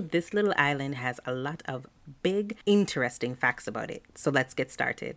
This little island has a lot of big, interesting facts about it. So let's get started.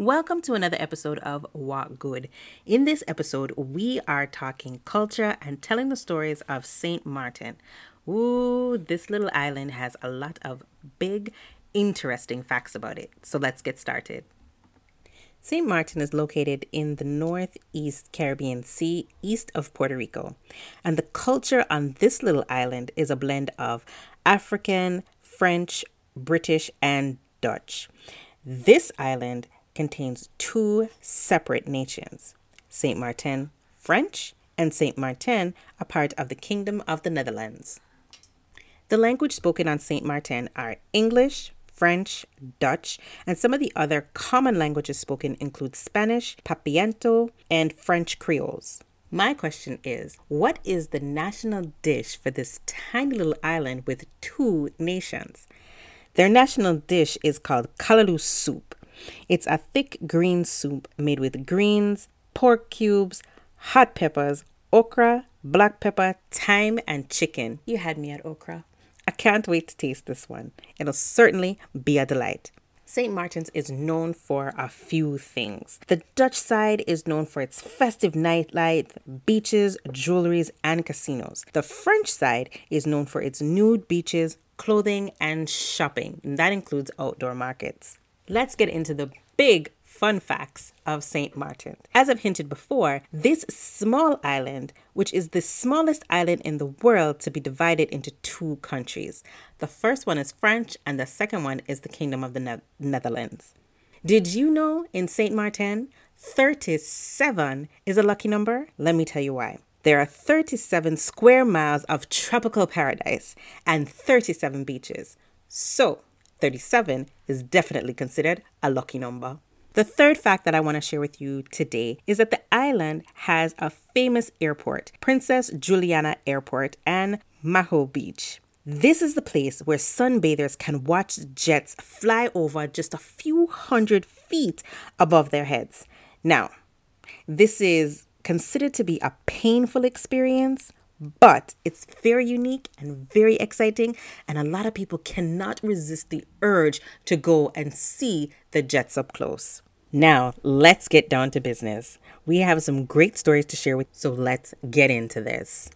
Welcome to another episode of What Good. In this episode, we are talking culture and telling the stories of St. Martin. Ooh, this little island has a lot of big, interesting facts about it. So let's get started. St. Martin is located in the northeast Caribbean Sea, east of Puerto Rico. And the culture on this little island is a blend of African, French, British, and Dutch. This island contains two separate nations Saint Martin, French, and Sint Maarten, a part of the Kingdom of the Netherlands. The language spoken on Saint Martin are English, French, Dutch, and some of the other common languages spoken include Spanish, Papiamento, and French Creoles. My question is what is the national dish for this tiny little island with two nations? Their national dish is called callaloo soup. It's a thick green soup made with greens, pork cubes, hot peppers, okra, black pepper, thyme, and chicken. You had me at okra. I can't wait to taste this one. It'll certainly be a delight. St. Martin's is known for a few things. The Dutch side is known for its festive nightlife, beaches, jewelries, and casinos. The French side is known for its nude beaches, clothing, and shopping. And that includes outdoor markets let's get into the big fun facts of St. Martin. As I've hinted before, this small island, which is the smallest island in the world to be divided into two countries. The first one is French, and the second one is the Kingdom of the ne- Netherlands. Did you know in St. Martin, 37 is a lucky number? Let me tell you why. There are 37 square miles of tropical paradise and 37 beaches. So, 37 is definitely considered a lucky number. The third fact that I want to share with you today is that the island has a famous airport, Princess Juliana Airport and Maho Beach. This is the place where sunbathers can watch jets fly over just a few hundred feet above their heads. Now, this is considered to be a painful experience, but it's very unique and very exciting, and a lot of people cannot resist the urge to go and see the jets up close. Now, let's get down to business. We have some great stories to share with so let's get into this.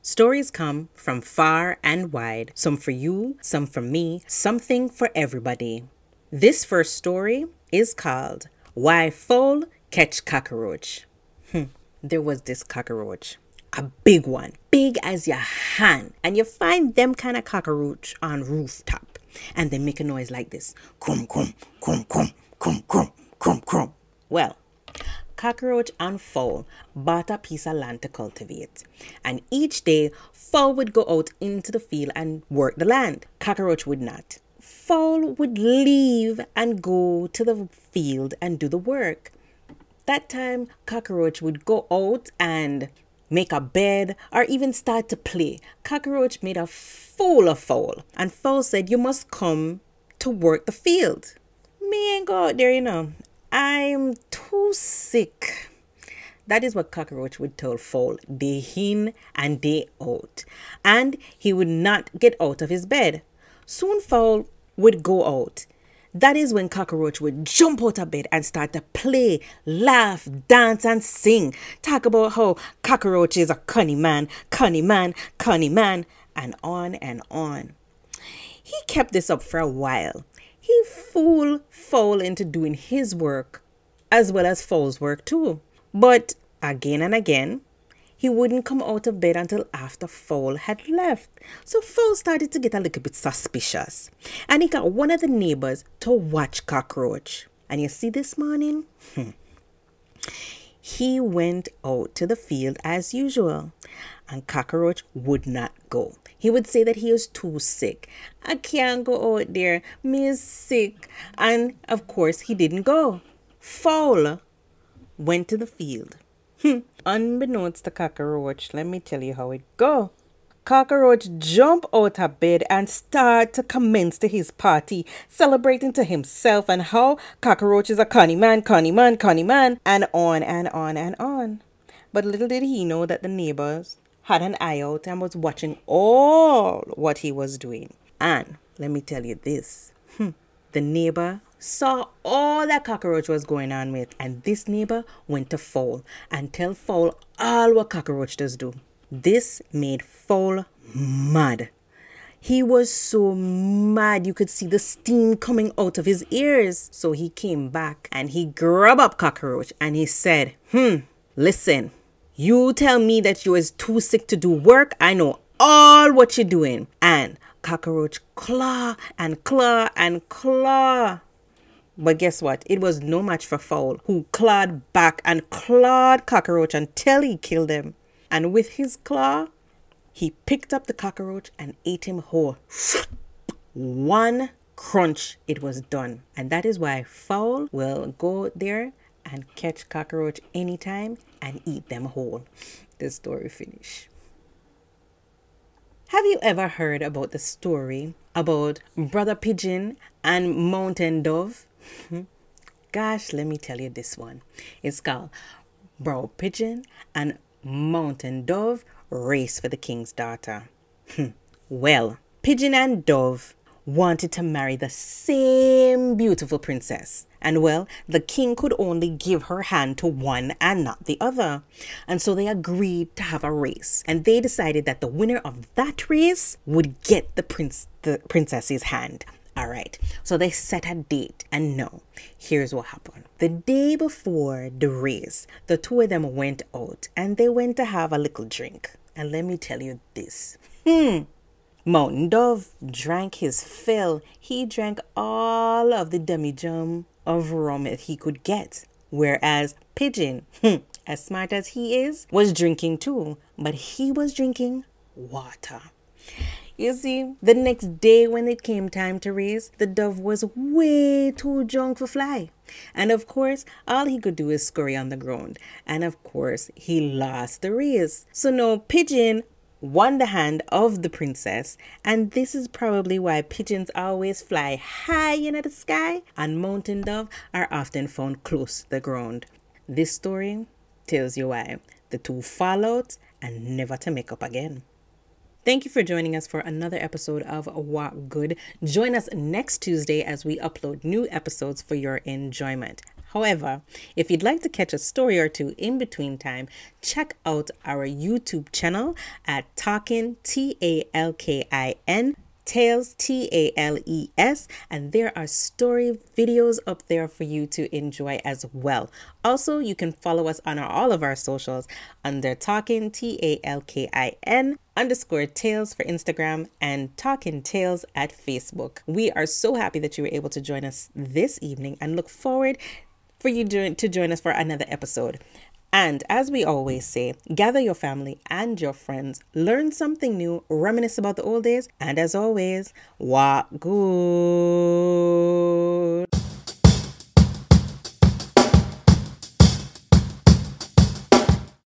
Stories come from far and wide, some for you, some for me, something for everybody. This first story is called Why Fowl Catch Cockroach. Hmm. There was this cockroach a big one, big as your hand. And you find them kind of cockroach on rooftop. And they make a noise like this. Crum, crum, crum, crum, crum, crum, crum, crum. Well, cockroach and fowl bought a piece of land to cultivate. And each day, fowl would go out into the field and work the land. Cockroach would not. Fowl would leave and go to the field and do the work. That time, cockroach would go out and make a bed, or even start to play. Cockroach made a fool of Fowl, and Fowl said, You must come to work the field. Me ain't go out there, you know. I'm too sick. That is what Cockroach would tell Fowl day in and day out. And he would not get out of his bed. Soon Fowl would go out that is when Cockroach would jump out of bed and start to play, laugh, dance, and sing. Talk about how Cockroach is a cunning man, cunning man, cunning man, and on and on. He kept this up for a while. He fooled Fowl into doing his work as well as Fowl's work too. But again and again, he wouldn't come out of bed until after Fowl had left. So Fowl started to get a little bit suspicious. And he got one of the neighbors to watch Cockroach. And you see this morning? He went out to the field as usual. And Cockroach would not go. He would say that he was too sick. I can't go out there. Me is sick. And of course, he didn't go. Fowl went to the field. Hmm. Unbeknownst to Cockroach, let me tell you how it go. Cockroach jump out of bed and start to commence to his party, celebrating to himself and how Cockroach is a conny man, conny man, conny man, and on and on and on. But little did he know that the neighbors had an eye out and was watching all what he was doing. And let me tell you this hmm, the neighbor saw all that cockroach was going on with, and this neighbor went to Fowl and tell Fowl all what cockroach does do. This made Fowl mad. He was so mad you could see the steam coming out of his ears. So he came back and he grabbed up Cockroach and he said, Hmm, listen, you tell me that you is too sick to do work. I know all what you're doing. And Cockroach claw and claw and claw. But guess what? It was no match for Fowl, who clawed back and clawed Cockroach until he killed him. And with his claw, he picked up the cockroach and ate him whole. One crunch, it was done. And that is why Fowl will go there and catch cockroach anytime and eat them whole. The story finish. Have you ever heard about the story about Brother Pigeon and Mountain Dove? Gosh, let me tell you this one. It's called Bro Pigeon and Mountain Dove Race for the King's Daughter. Hmm. well, Pigeon and Dove wanted to marry the same beautiful princess. And well, the king could only give her hand to one and not the other. And so they agreed to have a race. And they decided that the winner of that race would get the prince the princess's hand. All right. So they set a date. And no, here's what happened. The day before the race, the two of them went out and they went to have a little drink. And let me tell you this. Hmm. Mountain Dove drank his fill. He drank all of the demi-drum of rum that he could get. Whereas Pigeon, hmm, as smart as he is, was drinking too. But he was drinking water. You see, the next day when it came time to race, the dove was way too drunk for fly. And of course, all he could do is scurry on the ground. And of course, he lost the race. So now Pigeon won the hand of the princess, and this is probably why pigeons always fly high in the sky and mountain dove are often found close to the ground. This story tells you why the two fall out and never to make up again. Thank you for joining us for another episode of What Good. Join us next Tuesday as we upload new episodes for your enjoyment. However, if you'd like to catch a story or two in between time, check out our YouTube channel at Talking T A L K I N Tales, T A L E S, and there are story videos up there for you to enjoy as well. Also, you can follow us on our, all of our socials under Talking, T A L K I N underscore Tales for Instagram and Talking Tales at Facebook. We are so happy that you were able to join us this evening and look forward for you to join us for another episode. And as we always say, gather your family and your friends, learn something new, reminisce about the old days, and as always, what good.